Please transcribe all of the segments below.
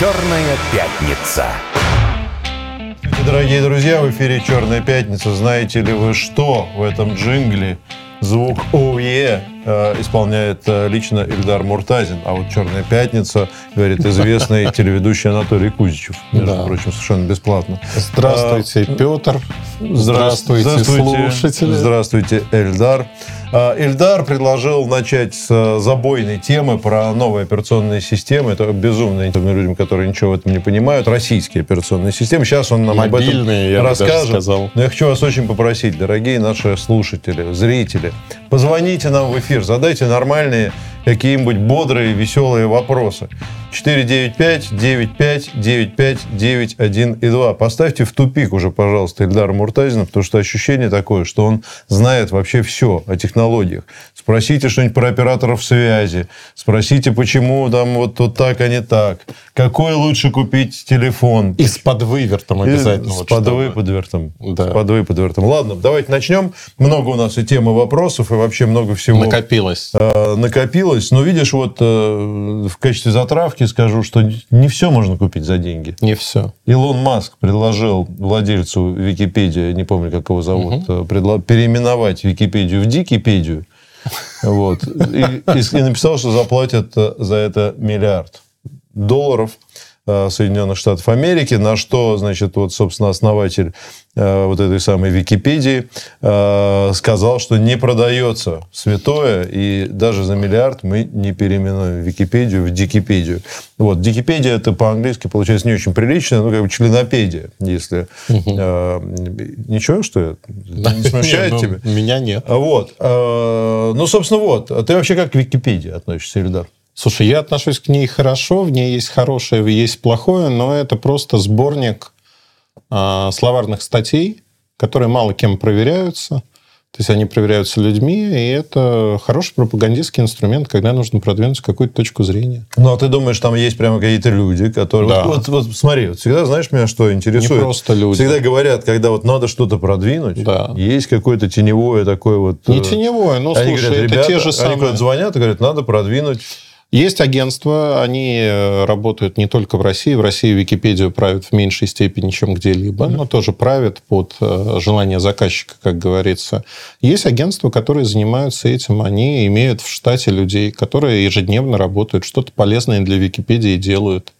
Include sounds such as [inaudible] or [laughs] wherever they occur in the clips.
Черная пятница. Дорогие друзья, в эфире «Черная пятница». Знаете ли вы, что в этом джингле звук «Оуе» э, исполняет э, лично Ильдар Муртазин, а вот «Черная пятница» говорит известный [laughs] телеведущий Анатолий Кузичев, между Да. прочим, совершенно бесплатно. Здравствуйте, Петр. Здравствуйте, слушатели. Здравствуйте, Эльдар. Эльдар предложил начать с э, забойной темы про новые операционные системы. Это безумно интересно людям, которые ничего в этом не понимают. Российские операционные системы. Сейчас он нам об этом Мобильные, я бы даже расскажет. сказал. Но я хочу вас очень попросить, дорогие наши слушатели, зрители, позвоните нам в эфир, задайте нормальные какие-нибудь бодрые, веселые вопросы. 495-95-95-91 и 2. Поставьте в тупик уже, пожалуйста, Ильдара Муртазина, потому что ощущение такое, что он знает вообще все о технологиях. Спросите что-нибудь про операторов связи. Спросите, почему там вот, вот так, а не так. Какой лучше купить телефон? И с подвывертом обязательно. И вот С подвы чтобы. подвертом. Да. С подвы подвертом. Ладно, давайте начнем. Много у нас и темы вопросов, и вообще много всего Накопилось. э, накопилось. Но видишь, вот э, в качестве затравки скажу, что не все можно купить за деньги. Не все. Илон Маск предложил владельцу Википедии, не помню, как его зовут, э, предла- переименовать Википедию в Дикипедию. Вот. И, и- и написал, что заплатят э, за это миллиард долларов Соединенных Штатов Америки, на что, значит, вот, собственно, основатель э, вот этой самой Википедии э, сказал, что не продается святое, и даже за миллиард мы не переименуем Википедию в Дикипедию. Вот, Дикипедия это по-английски получается не очень прилично, ну, как бы членопедия, если... э, ничего, что я? Не смущает [laughs] ну, тебя? Меня нет. Вот. э, Ну, собственно, вот. А Ты вообще как к Википедии относишься, Ильдар? Слушай, я отношусь к ней хорошо, в ней есть хорошее, есть плохое, но это просто сборник а, словарных статей, которые мало кем проверяются. То есть они проверяются людьми, и это хороший пропагандистский инструмент, когда нужно продвинуть какую-то точку зрения. Ну, а ты думаешь, там есть прямо какие-то люди, которые... Да. Вот, вот, вот смотри, вот всегда знаешь меня, что интересует? Не просто люди. Всегда говорят, когда вот надо что-то продвинуть, Да. есть какое-то теневое такое вот... Не э, теневое, ну, они слушай, говорят, это те же они самые... куда-то звонят и говорят, надо продвинуть. Есть агентства, они э, работают не только в России. В России Википедию правят в меньшей степени, чем где-либо, но тоже правят под э, желание заказчика, как говорится. Есть агентства, которые занимаются этим. Они имеют в штате людей, которые ежедневно работают, что-то полезное для Википедии делают.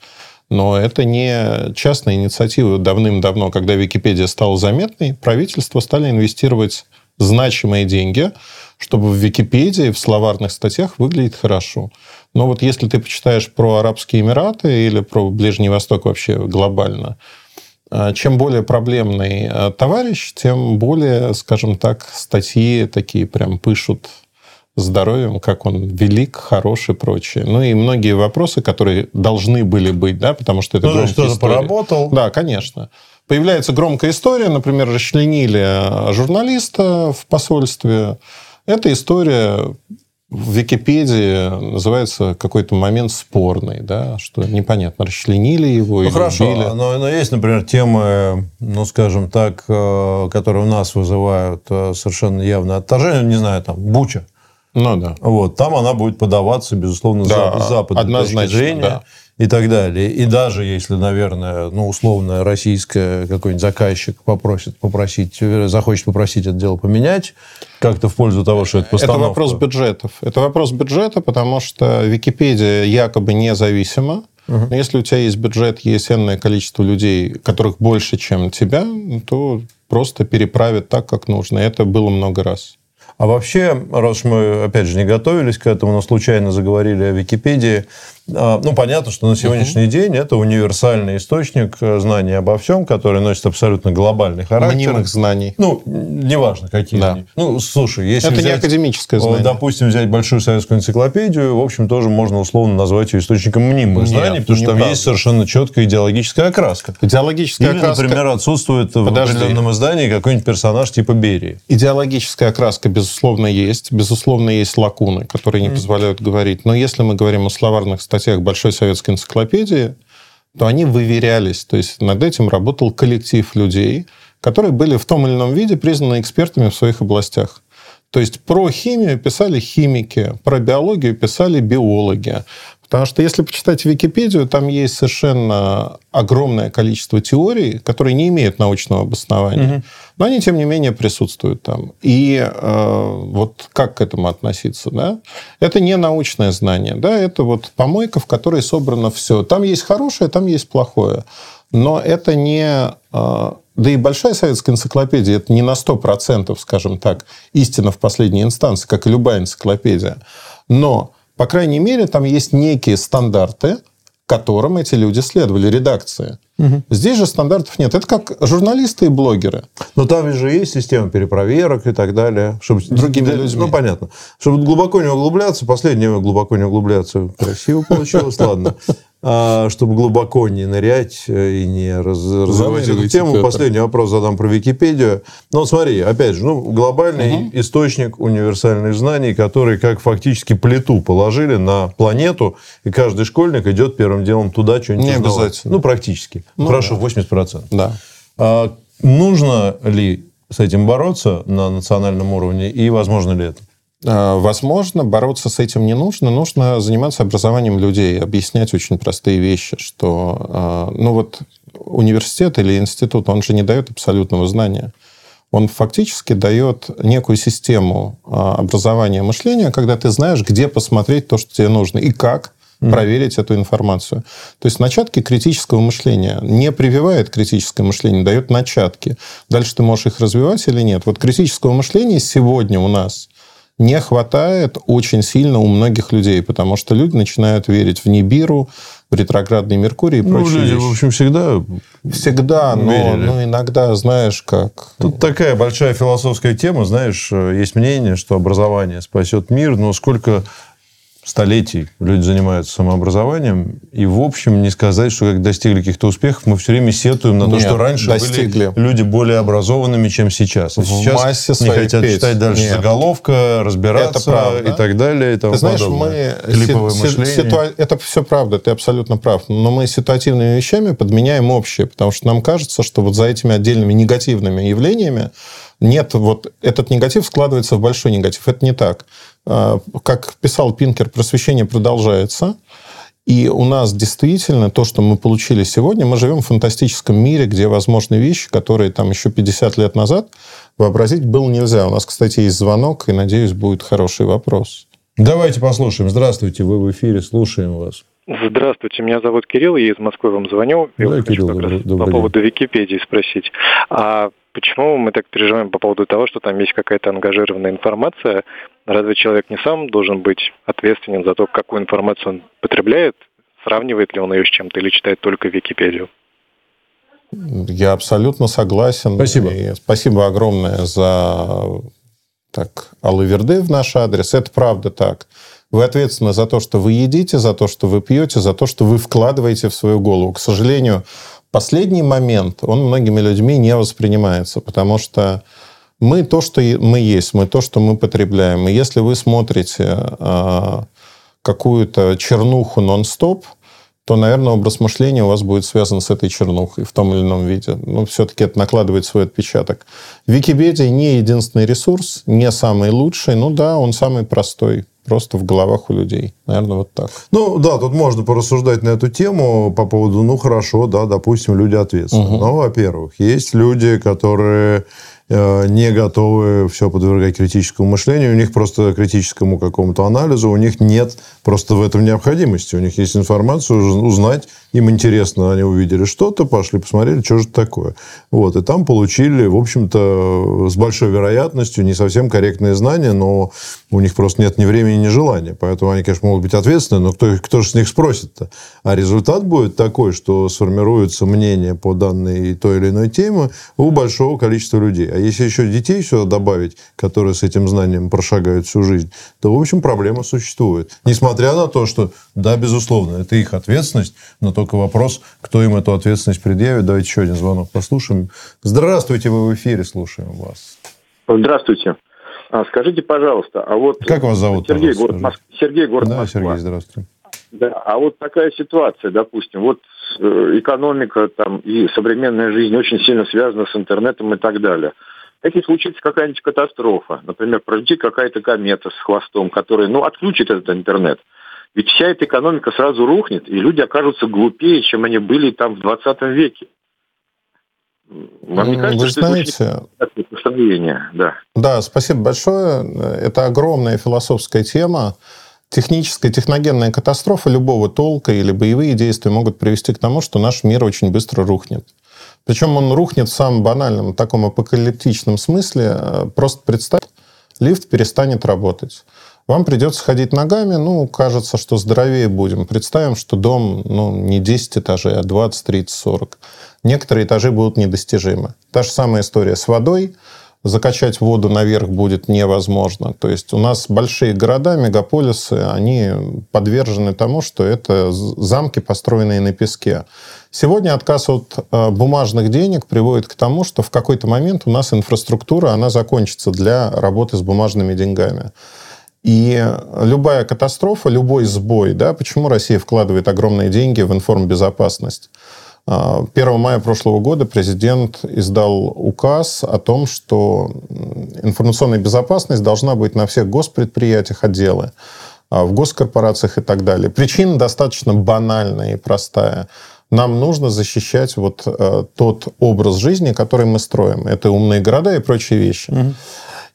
Но это не частная инициатива. Давным-давно, когда Википедия стала заметной, правительство стали инвестировать значимые деньги, чтобы в Википедии, в словарных статьях выглядит хорошо. Но вот если ты почитаешь про Арабские Эмираты или про Ближний Восток вообще глобально, а, чем более проблемный а, товарищ, тем более, скажем так, статьи такие прям пышут здоровьем, как он велик, хорош и прочее. Ну и многие вопросы, которые должны были быть, да, потому что это Кто-то громкие истории. поработал. Да, конечно. Появляется громкая история, например, расчленили журналиста в посольстве. Эта история в Википедии называется какой-то момент спорный, да, что непонятно, расчленили его Ну или хорошо, убили. но, но есть, например, темы, ну, скажем так, э, которые у нас вызывают э, совершенно явное отторжение, не знаю, там, Буча. Ну да. Вот, там она будет подаваться, безусловно, Да, за западной однозначно, точки зрения да. И так далее. И даже если, наверное, ну, условно, российская какой-нибудь заказчик попросит попросить, э, захочет попросить это дело поменять, как-то в пользу того, что это Это постановка. вопрос бюджетов. Это вопрос бюджета, потому что Википедия якобы независима. Но если у тебя есть бюджет, есть энное количество людей, которых больше, чем тебя, то просто переправят так, как нужно. Это было много раз. А вообще, раз мы, опять же, не готовились к этому, но случайно заговорили о Википедии, ну, понятно, что на сегодняшний день это универсальный источник э, знаний обо всем, который носит абсолютно глобальный характер. Мнимых знаний. Ну, неважно, какие Да. они. Ну, слушай, если Это не взять, академическое э, знание. допустим, взять большую советскую энциклопедию, в общем, тоже можно условно назвать ее источником мнимых Нет, знаний, потому что там неправда. есть совершенно четкая идеологическая окраска. Идеологическая Или, окраска, например, отсутствует Подожди. в определенном издании какой-нибудь персонаж типа Берии. идеологическая окраска, безусловно, есть. Безусловно, есть лакуны, которые не позволяют говорить. Но если мы говорим о словарных статьях Большой советской энциклопедии, то они выверялись. То есть над этим работал коллектив людей, которые были в том или ином виде признаны экспертами в своих областях. То есть про химию писали химики, про биологию писали биологи, Потому что если почитать Википедию, там есть совершенно огромное количество теорий, которые не имеют научного обоснования, угу. но они, тем не менее, присутствуют там. И э, вот как к этому относиться? Да? Это не научное знание, да? это вот помойка, в которой собрано все. Там есть хорошее, там есть плохое. Но это не... Э, да и большая советская энциклопедия, это не на 100%, скажем так, истина в последней инстанции, как и любая энциклопедия. Но по крайней мере, там есть некие стандарты, которым эти люди следовали, редакции. Угу. Здесь же стандартов нет. Это как журналисты и блогеры. Но там же есть система перепроверок и так далее. Чтобы... Другими людьми. Ну, понятно. Чтобы глубоко не углубляться, последнее глубоко не углубляться. Красиво получилось, ладно. А, чтобы глубоко не нырять э, и не раз, развивать эту тему. Последний вопрос задам про Википедию. Ну, смотри, опять же, ну, глобальный угу. источник универсальных знаний, который как фактически плиту положили на планету, и каждый школьник идет первым делом туда что-нибудь Не узнавать. обязательно. Ну, практически. Ну, Хорошо, да. 80%. Да. А, нужно ли с этим бороться на национальном уровне, и возможно ли это? А, возможно, бороться с этим не нужно. Нужно заниматься образованием людей, объяснять очень простые вещи, что а, ну вот университет или институт, он же не дает абсолютного знания. Он фактически дает некую систему а, образования мышления, когда ты знаешь, где посмотреть то, что тебе нужно, и как mm. проверить эту информацию. То есть начатки критического мышления не прививает критическое мышление, дает начатки. Дальше ты можешь их развивать или нет. Вот критического мышления сегодня у нас – не хватает очень сильно у многих людей, потому что люди начинают верить в Нибиру, в ретроградный Меркурий и ну, прочие люди, вещи. в общем, всегда Всегда, но, но иногда, знаешь, как... Тут такая большая философская тема, знаешь, есть мнение, что образование спасет мир, но сколько столетий люди занимаются самообразованием, и, в общем, не сказать, что как достигли каких-то успехов, мы все время сетуем на то, Нет, что раньше достигли. были люди более образованными, чем сейчас. А сейчас не хотят петь. читать дальше Нет. заголовка, разбираться и так далее. И тому ты знаешь, мы... Клиповое си- мышление. Ситуа... Это все правда, ты абсолютно прав. Но мы ситуативными вещами подменяем общее, потому что нам кажется, что вот за этими отдельными негативными явлениями нет, вот этот негатив складывается в большой негатив. Это не так. А, как писал Пинкер, просвещение продолжается. И у нас действительно то, что мы получили сегодня, мы живем в фантастическом мире, где возможны вещи, которые там еще 50 лет назад вообразить было нельзя. У нас, кстати, есть звонок, и, надеюсь, будет хороший вопрос. Давайте послушаем. Здравствуйте, вы в эфире, слушаем вас. Здравствуйте, меня зовут Кирилл, я из Москвы вам звоню. Да, я Кирилл, хочу добрый, добрый по поводу Википедии спросить. А почему мы так переживаем по поводу того, что там есть какая-то ангажированная информация? Разве человек не сам должен быть ответственен за то, какую информацию он потребляет? Сравнивает ли он ее с чем-то или читает только Википедию? Я абсолютно согласен. Спасибо. И спасибо огромное за так, алаверды в наш адрес. Это правда так. Вы ответственны за то, что вы едите, за то, что вы пьете, за то, что вы вкладываете в свою голову. К сожалению, последний момент, он многими людьми не воспринимается, потому что мы то, что мы есть, мы то, что мы потребляем. И если вы смотрите э, какую-то чернуху нон-стоп, то, наверное, образ мышления у вас будет связан с этой чернухой в том или ином виде. Но все-таки это накладывает свой отпечаток. Википедия не единственный ресурс, не самый лучший. Ну да, он самый простой просто в головах у людей. Наверное, вот так. Ну, да, тут можно порассуждать на эту тему по поводу, ну, хорошо, да, допустим, люди ответственны. Угу. Но, во-первых, есть люди, которые не готовы все подвергать критическому мышлению, у них просто критическому какому-то анализу, у них нет просто в этом необходимости. У них есть информация, узнать, им интересно, они увидели что-то, пошли посмотрели, что же это такое. Вот, и там получили, в общем-то, с большой вероятностью не совсем корректные знания, но у них просто нет ни времени, ни желания. Поэтому они, конечно, могут быть ответственны, но кто, кто же с них спросит-то? А результат будет такой, что сформируется мнение по данной той или иной теме у большого количества людей. А если еще детей сюда добавить, которые с этим знанием прошагают всю жизнь, то, в общем, проблема существует. Несмотря на то, что, да, безусловно, это их ответственность, но только вопрос, кто им эту ответственность предъявит. Давайте еще один звонок послушаем. Здравствуйте, вы в эфире, слушаем вас. Здравствуйте. А, скажите, пожалуйста, а вот... Как вас зовут? Сергей, город, Моск... Сергей, город да, Москва. Сергей, здравствуйте. Да, а вот такая ситуация, допустим, вот экономика там и современная жизнь очень сильно связана с интернетом и так далее. Если случится какая-нибудь катастрофа, например, пролетит какая-то комета с хвостом, которая, ну, отключит этот интернет, ведь вся эта экономика сразу рухнет, и люди окажутся глупее, чем они были там в 20 веке. Вам не кажется, Вы что знаете, это? Да. да, спасибо большое. Это огромная философская тема. Техническая, техногенная катастрофа любого толка или боевые действия могут привести к тому, что наш мир очень быстро рухнет. Причем он рухнет в самом банальном, таком апокалиптичном смысле. Просто представь, лифт перестанет работать. Вам придется ходить ногами, ну, кажется, что здоровее будем. Представим, что дом, ну, не 10 этажей, а 20, 30, 40. Некоторые этажи будут недостижимы. Та же самая история с водой – закачать воду наверх будет невозможно. То есть у нас большие города, мегаполисы, они подвержены тому, что это замки, построенные на песке. Сегодня отказ от э, бумажных денег приводит к тому, что в какой-то момент у нас инфраструктура, она закончится для работы с бумажными деньгами. И любая катастрофа, любой сбой, да, почему Россия вкладывает огромные деньги в информбезопасность? 1 а, мая прошлого года президент издал указ о том, что информационная безопасность должна быть на всех госпредприятиях, отделы, а, в госкорпорациях и так далее. Причина достаточно банальная и простая. Нам нужно защищать вот э, тот образ жизни, который мы строим. Это умные города и прочие вещи. Угу.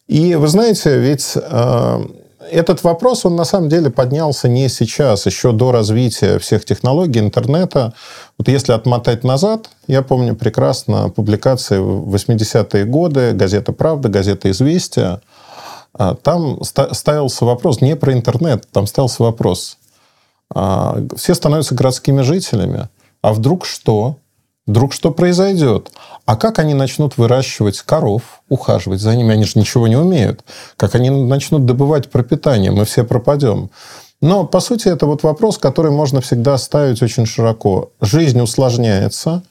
И вы знаете, ведь э, этот вопрос, он на самом деле поднялся не сейчас, еще до развития всех технологий интернета. Вот если отмотать назад, я помню прекрасно публикации в 80-е годы, газета «Правда», газета «Известия». А, там ставился вопрос не про интернет, там ставился вопрос. А, все становятся городскими жителями, а вдруг что? Вдруг что произойдет? А как они начнут выращивать коров, ухаживать за ними? Они же ничего не умеют. Как они начнут добывать пропитание? Мы все пропадем. Но, по сути, это вот вопрос, который можно всегда ставить очень широко. Жизнь усложняется,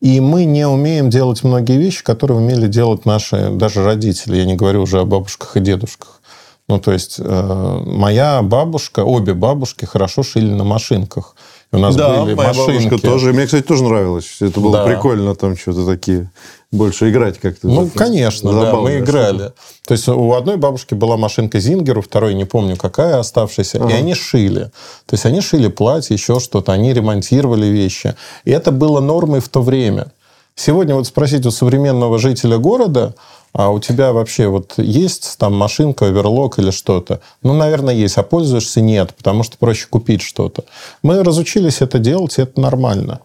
и мы не умеем делать многие вещи, которые умели делать наши даже родители. Я не говорю уже о бабушках и дедушках. Ну, то есть, э, моя бабушка, обе бабушки хорошо шили на машинках. У нас да, были моя машинки. бабушка тоже. Мне, кстати, тоже нравилось. Это было да. прикольно там что-то такие больше играть как-то. Ну, конечно, да, мы играли. То есть у одной бабушки была машинка Зингер, у второй не помню какая оставшаяся, ага. и они шили. То есть они шили платье, еще что-то, они ремонтировали вещи. И это было нормой в то время. Сегодня вот спросить у современного жителя города, а у тебя вообще вот есть там машинка, оверлок или что-то? Ну, наверное, есть. А пользуешься? Нет, потому что проще купить что-то. Мы разучились это делать, и это нормально.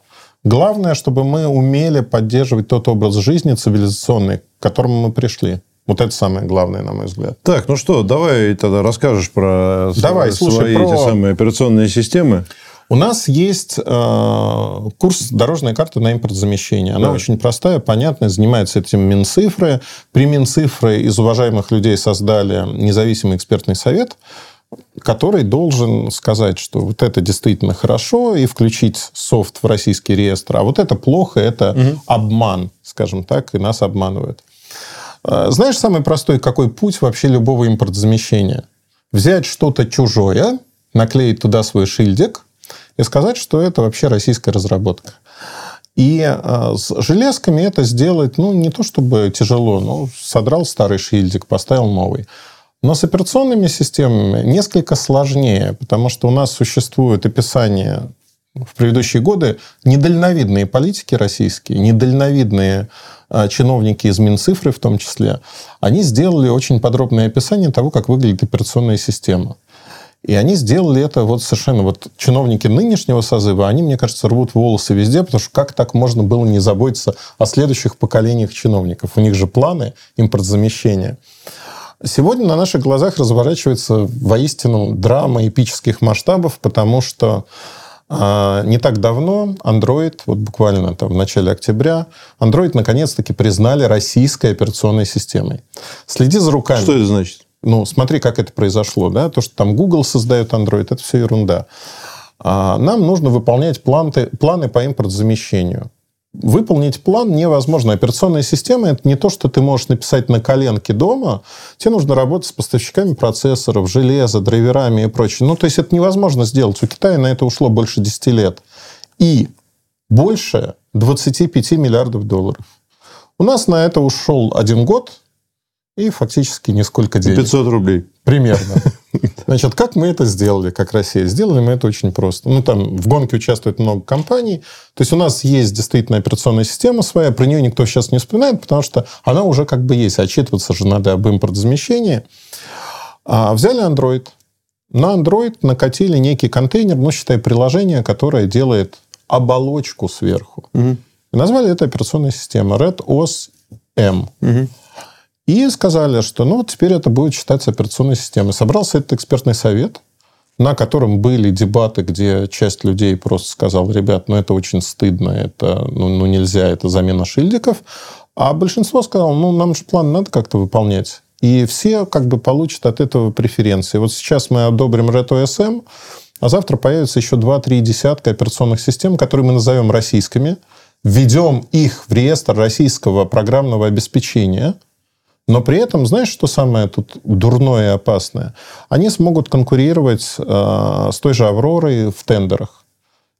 Главное, чтобы мы умели поддерживать тот образ жизни цивилизационный, к которому мы пришли. Вот это самое главное, на мой взгляд. Так, ну что, давай тогда расскажешь про давай, свои слушай, про... эти самые операционные системы. У нас есть э, курс «Дорожная карта на импортзамещение». Она да. очень простая, понятная, занимается этим Минцифры. При Минцифры из уважаемых людей создали независимый экспертный совет, который должен сказать, что вот это действительно хорошо, и включить софт в российский реестр, а вот это плохо, это угу. обман, скажем так, и нас обманывают. Э, знаешь, самый простой какой путь вообще любого импортзамещения? Взять что-то чужое, наклеить туда свой шильдик – и сказать, что это вообще российская разработка. И э, с железками это сделать, ну, не то чтобы тяжело, но содрал старый шильдик, поставил новый. Но с операционными системами несколько сложнее, потому что у нас существует описание в предыдущие годы недальновидные политики российские, недальновидные э, чиновники из Минцифры в том числе, они сделали очень подробное описание того, как выглядит операционная система. И они сделали это вот совершенно... Вот чиновники нынешнего созыва, они, мне кажется, рвут волосы везде, потому что как так можно было не заботиться о следующих поколениях чиновников? У них же планы импортзамещения. Сегодня на наших глазах разворачивается воистину драма эпических масштабов, потому что а, не так давно Android, вот буквально там в начале октября, Android наконец-таки признали российской операционной системой. Следи за руками. Что это значит? Ну, смотри, как это произошло, да, то, что там Google создает Android, это все ерунда. А нам нужно выполнять планы, планы по импортзамещению. Выполнить план невозможно. Операционная система – это не то, что ты можешь написать на коленке дома. Тебе нужно работать с поставщиками процессоров, железа, драйверами и прочее. Ну, то есть, это невозможно сделать. У Китая на это ушло больше 10 лет. И больше 25 миллиардов долларов. У нас на это ушел один год, и фактически нисколько денег. 500 рублей. Примерно. [laughs] Значит, как мы это сделали, как Россия? Сделали мы это очень просто. Ну, там в гонке участвует много компаний. То есть у нас есть действительно операционная система своя, про нее никто сейчас не вспоминает, потому что она уже как бы есть. Отчитываться же надо об импортозамещении. А взяли Android. На Android накатили некий контейнер, ну, считай, приложение, которое делает оболочку сверху. Мгм. И назвали это операционная система Red OS M. Мгм. И сказали, что ну, теперь это будет считаться операционной системой. Собрался этот экспертный совет, на котором были дебаты, где часть людей просто сказала, ребят, ну это очень стыдно, это ну, ну, нельзя, это замена шильдиков. А большинство сказало, ну нам же план надо как-то выполнять. И все как бы получат от этого преференции. Вот сейчас мы одобрим Red OSM, а завтра появится еще 2-3 десятка операционных систем, которые мы назовем российскими, введем их в реестр российского программного обеспечения, но при этом, знаешь, что самое тут дурное и опасное? Они смогут конкурировать э, с той же «Авророй» в тендерах.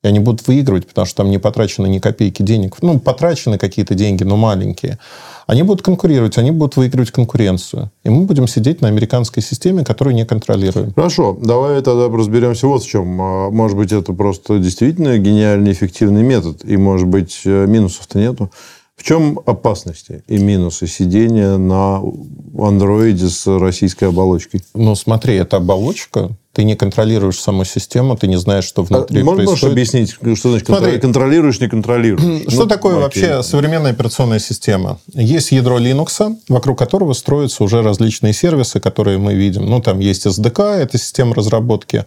И они будут выигрывать, потому что там не потрачено ни копейки денег. Ну, потрачены какие-то деньги, но маленькие. Они будут конкурировать, они будут выигрывать конкуренцию. И мы будем сидеть на американской системе, которую не контролируем. Хорошо, давай тогда разберемся вот в чем. А, Может быть, это просто действительно гениальный, эффективный метод, и, может быть, э, минусов-то нету. В чем опасности и минусы сидения на андроиде с российской оболочкой? Ну, смотри, это оболочка, ты не контролируешь саму систему, ты не знаешь, что внутри А Можешь происходит. объяснить, что значит Смотри. контролируешь, не контролируешь? Что Ну, такое окей. вообще современная операционная система? Есть ядро Linux, вокруг которого строятся уже различные сервисы, которые мы видим. Ну, там есть SDK, это система разработки,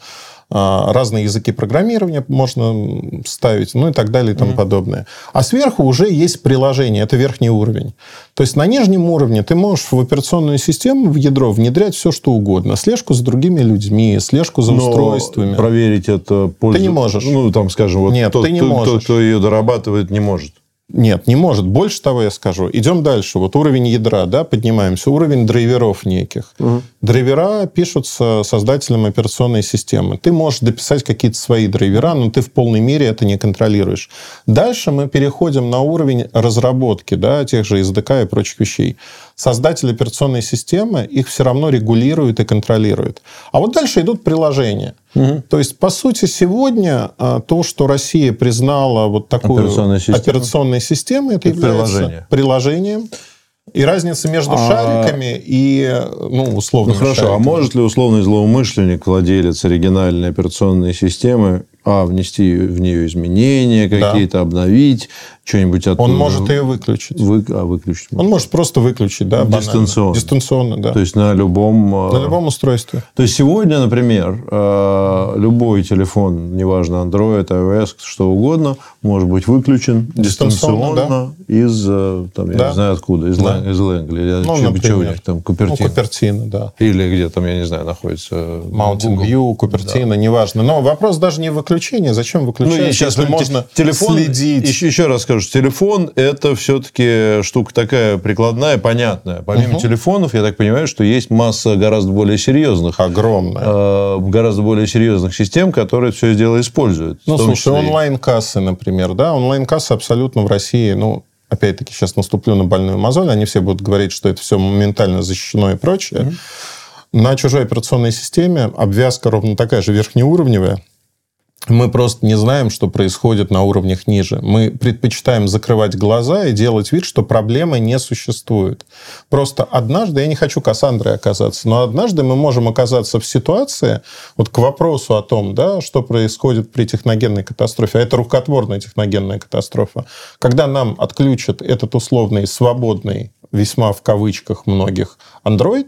разные языки программирования можно ставить, ну и так далее и тому подобное. А сверху уже есть приложение, это верхний уровень. То есть на нижнем уровне ты можешь в операционную систему, в ядро внедрять все, что угодно. Слежку за другими людьми, слежку за Но устройствами. проверить это пользу... не можешь. Ну, там, скажем, вот Нет, тот, ты не кто, можешь. кто ее дорабатывает, не может. Нет, не может. Больше того я скажу. Идем дальше. Вот уровень ядра, да, поднимаемся. Уровень драйверов неких. Драйвера пишутся создателем операционной системы. Ты можешь дописать какие-то свои драйвера, но ты в полной мере это не контролируешь. Дальше мы переходим на уровень разработки, да, тех же SDK и прочих вещей. Создатель операционной системы их все равно регулирует и контролирует. А вот дальше идут приложения. То есть, по сути, сегодня а, то, что Россия признала вот такую Операционной системой. операционной системой, это, Это является приложение. приложением. И разница между А- шариками и, ну, условно, Ну, хорошо, а может ли условный злоумышленник, владелец оригинальной операционной системы, а, внести в нее изменения какие-то, обновить, что-нибудь оттуда? Он может ее выключить. Вы- а, выключить. Он может просто выключить, да, банально. Дистанционно. Дистанционно, да. То есть на любом... а, На любом устройстве. То есть сегодня, например, э, любой телефон, неважно, Android, iOS, что угодно, может быть выключен Дистанционно, дистанционно из, э, там, я Да. не знаю откуда, из, Да. Из или Ну, например. там, Ну, Купертино. Купертино, да. Или где там, я не знаю, находится Mountain Google. View, Купертино, неважно. Но вопрос даже не выключение. Зачем Ну, выключать, и сейчас если можно телефон, следить? Еще, еще раз скажу, телефон это все-таки штука такая прикладная, понятная. Помимо телефонов, я так понимаю, что есть масса гораздо более серьезных, Огромное. э, гораздо более серьезных систем, которые все это дело используют. Ну, слушай, онлайн-кассы, например, да, онлайн-кассы абсолютно в России, ну, опять-таки, сейчас наступлю на больную мозоль, они все будут говорить, что это все моментально защищено и прочее. На чужой операционной системе обвязка ровно такая же верхнеуровневая. Мы просто не знаем, что происходит на уровнях ниже. Мы предпочитаем закрывать глаза и делать вид, что проблемы не существует. Просто однажды, я не хочу Кассандрой оказаться, но однажды мы можем оказаться в ситуации, вот к вопросу о том, да, что происходит при техногенной катастрофе, а это рукотворная техногенная катастрофа, когда нам отключат этот условный свободный, весьма в кавычках многих, Android,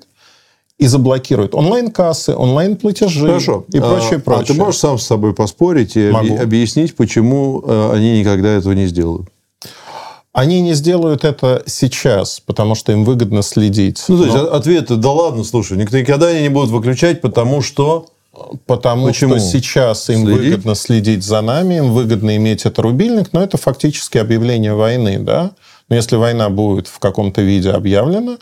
и заблокируют онлайн-кассы, онлайн-платежи Хорошо. и прочее, а, прочее. А ты можешь сам с собой поспорить и Могу. объ- объяснить, почему э, они никогда этого не сделают? Они не сделают это сейчас, потому что им выгодно следить. Ну, то есть, Но- о- ответы, да ладно, слушай, никто никогда они не будут выключать, потому что... Потому Почему? что сейчас им Следить? выгодно следить за нами, им выгодно иметь это рубильник, но это фактически объявление войны, да? Но если война будет в каком-то виде объявлена,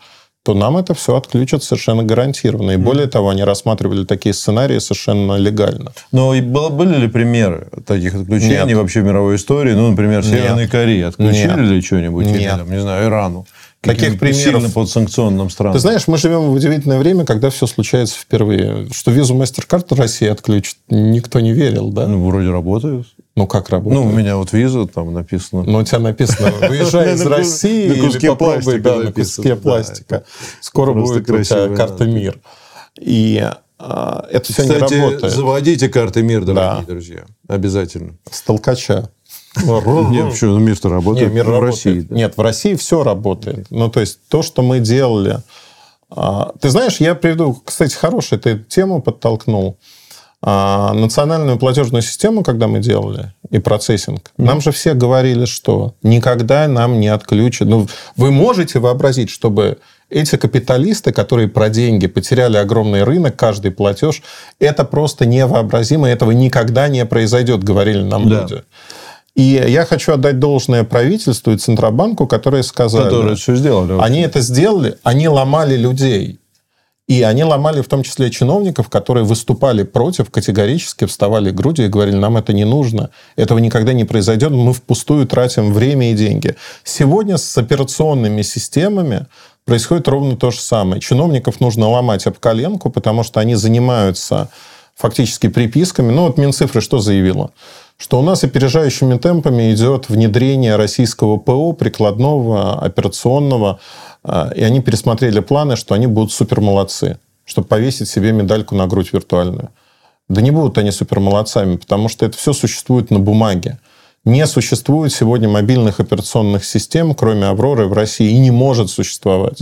то нам это все отключат совершенно гарантированно. И более того, они рассматривали такие сценарии совершенно легально. Но и было- были ли примеры таких отключений Нет. вообще в мировой истории? Ну, например, Северной Кореи отключили Нет. ли что-нибудь? Или, Нет. там, не знаю, Ирану? Таких примеров... Сильно под санкционным странам. Ты знаешь, мы живем в удивительное время, когда все случается впервые. Что визу MasterCard России отключат, никто не верил, да? Ну, вроде работают. Ну, как работает? Ну, у меня вот виза там написано. Ну, у тебя написано, [laughs] выезжай из России или попробуй, да, на куске пластика. Скоро будет у тебя карта. МИР. И а, это все не работает. заводите карты мир, дорогие друзья. Обязательно. С толкача. Нет, почему? Мир-то работает мир в. России. Нет, в России все работает. Ну, то есть, то, что мы делали... а, Ты знаешь, я приведу, кстати, хорошую ты тему подтолкнул. А, Национальную платежную систему, когда мы делали, и процессинг, нам же все говорили, что никогда нам не отключат. Ну, вы можете вообразить, чтобы эти капиталисты, которые про деньги потеряли огромный рынок, каждый платеж, это просто невообразимо, этого никогда не произойдет, говорили нам Да. люди. И я хочу отдать должное правительству и Центробанку, которые сказали... Которые все сделали. Они это сделали, они ломали людей. И они ломали в том числе чиновников, которые выступали против, категорически вставали грудью и говорили, нам это не нужно, этого никогда не произойдет, мы впустую тратим время и деньги. Сегодня с операционными системами происходит ровно то же самое. Чиновников нужно ломать об коленку, потому что они занимаются фактически приписками. Ну, вот Минцифры что заявила? Что у нас опережающими темпами идет внедрение российского ПО, прикладного, операционного, и они пересмотрели планы, что они будут супер молодцы, чтобы повесить себе медальку на грудь виртуальную. Да не будут они супер молодцами, потому что это все существует на бумаге. Не существует сегодня мобильных операционных систем, кроме Авроры в России, и не может существовать.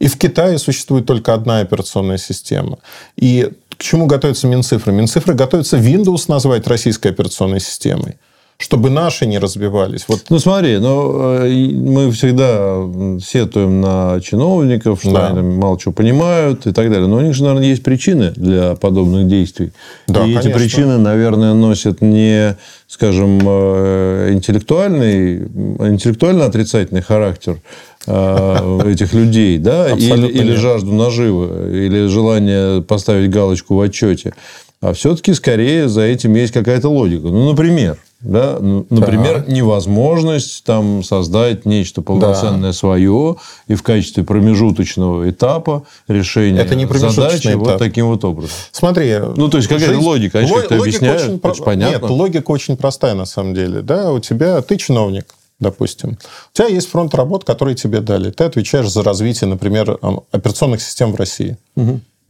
И в Китае существует только одна операционная система. И к чему готовятся Минцифры? Минцифры готовятся Windows назвать российской операционной системой, чтобы наши не разбивались. Вот Ну, смотри, ну, э, мы всегда сетуем на чиновников, что Да. они мало чего понимают и так далее. Но у них же, наверное, есть причины для подобных действий. Да, и эти конечно. причины, наверное, носят не, скажем, э, интеллектуальный, интеллектуально отрицательный характер э, [laughs] этих людей, да, или, Абсолютно или нет. жажду наживы, или желание поставить галочку в отчете. А все-таки скорее за этим есть какая-то логика. Ну, например, да, например, невозможность там создать нечто полноценное свое и в качестве промежуточного этапа решения Это не задачи этап. вот таким вот образом. Смотри. Ну, то есть, какая-то логика. Они Ло- как-то объясняют, очень про- понятно. Нет, логика очень простая на самом деле. Да, у тебя, ты чиновник, допустим. У тебя есть фронт работ, который тебе дали. Ты отвечаешь за развитие, например, операционных систем в России.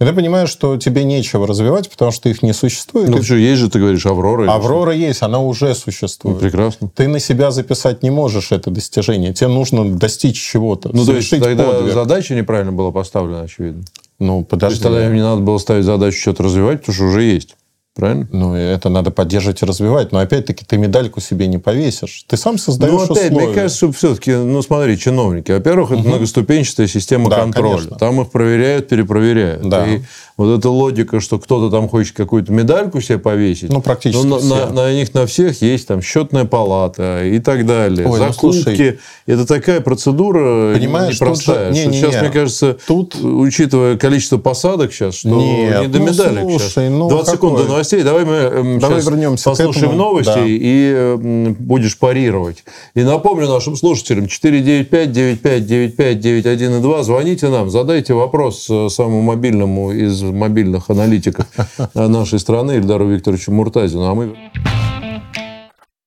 И ты понимаешь, что тебе нечего развивать, потому что их не существует. Ну, И что, есть же, ты говоришь, Аврора. Аврора есть, она уже существует. Ну, прекрасно. Ты на себя записать не можешь это достижение. Тебе нужно достичь чего-то. Ну, то есть, тогда подвиг. задача неправильно была поставлена, очевидно. Ну, То подожди. есть, тогда им не надо было ставить задачу что-то развивать, потому что уже есть. Правильно? Ну, это надо поддерживать и развивать. Но опять-таки ты медальку себе не повесишь. Ты сам создаешь Ну, опять, условия. мне кажется, все-таки, ну, смотри, чиновники. Во-первых, это многоступенчатая система Да, контроля. конечно. Там их проверяют, перепроверяют. Да. И вот эта логика, что кто-то там хочет какую-то медальку себе повесить. Ну, практически на, все. на- на них на всех есть там счетная палата и так далее. Ой, ну, Закупки. слушай. это такая процедура Понимаешь, непростая. тут же- что не-не-не. сейчас, мне кажется, Тут- учитывая количество посадок сейчас, что Нет, не до ну, медалек слушай, сейчас. ну, 20 секунд какой? до новостей. Давай мы эм, Давай вернемся к послушаем этому. новости Да. и м, будешь парировать. И напомню нашим слушателям 495-95-95-91 и 2. Звоните нам, задайте вопрос э, самому мобильному из мобильных аналитиков [laughs] э, нашей страны Ильдару Викторовичу Муртазину. А мы...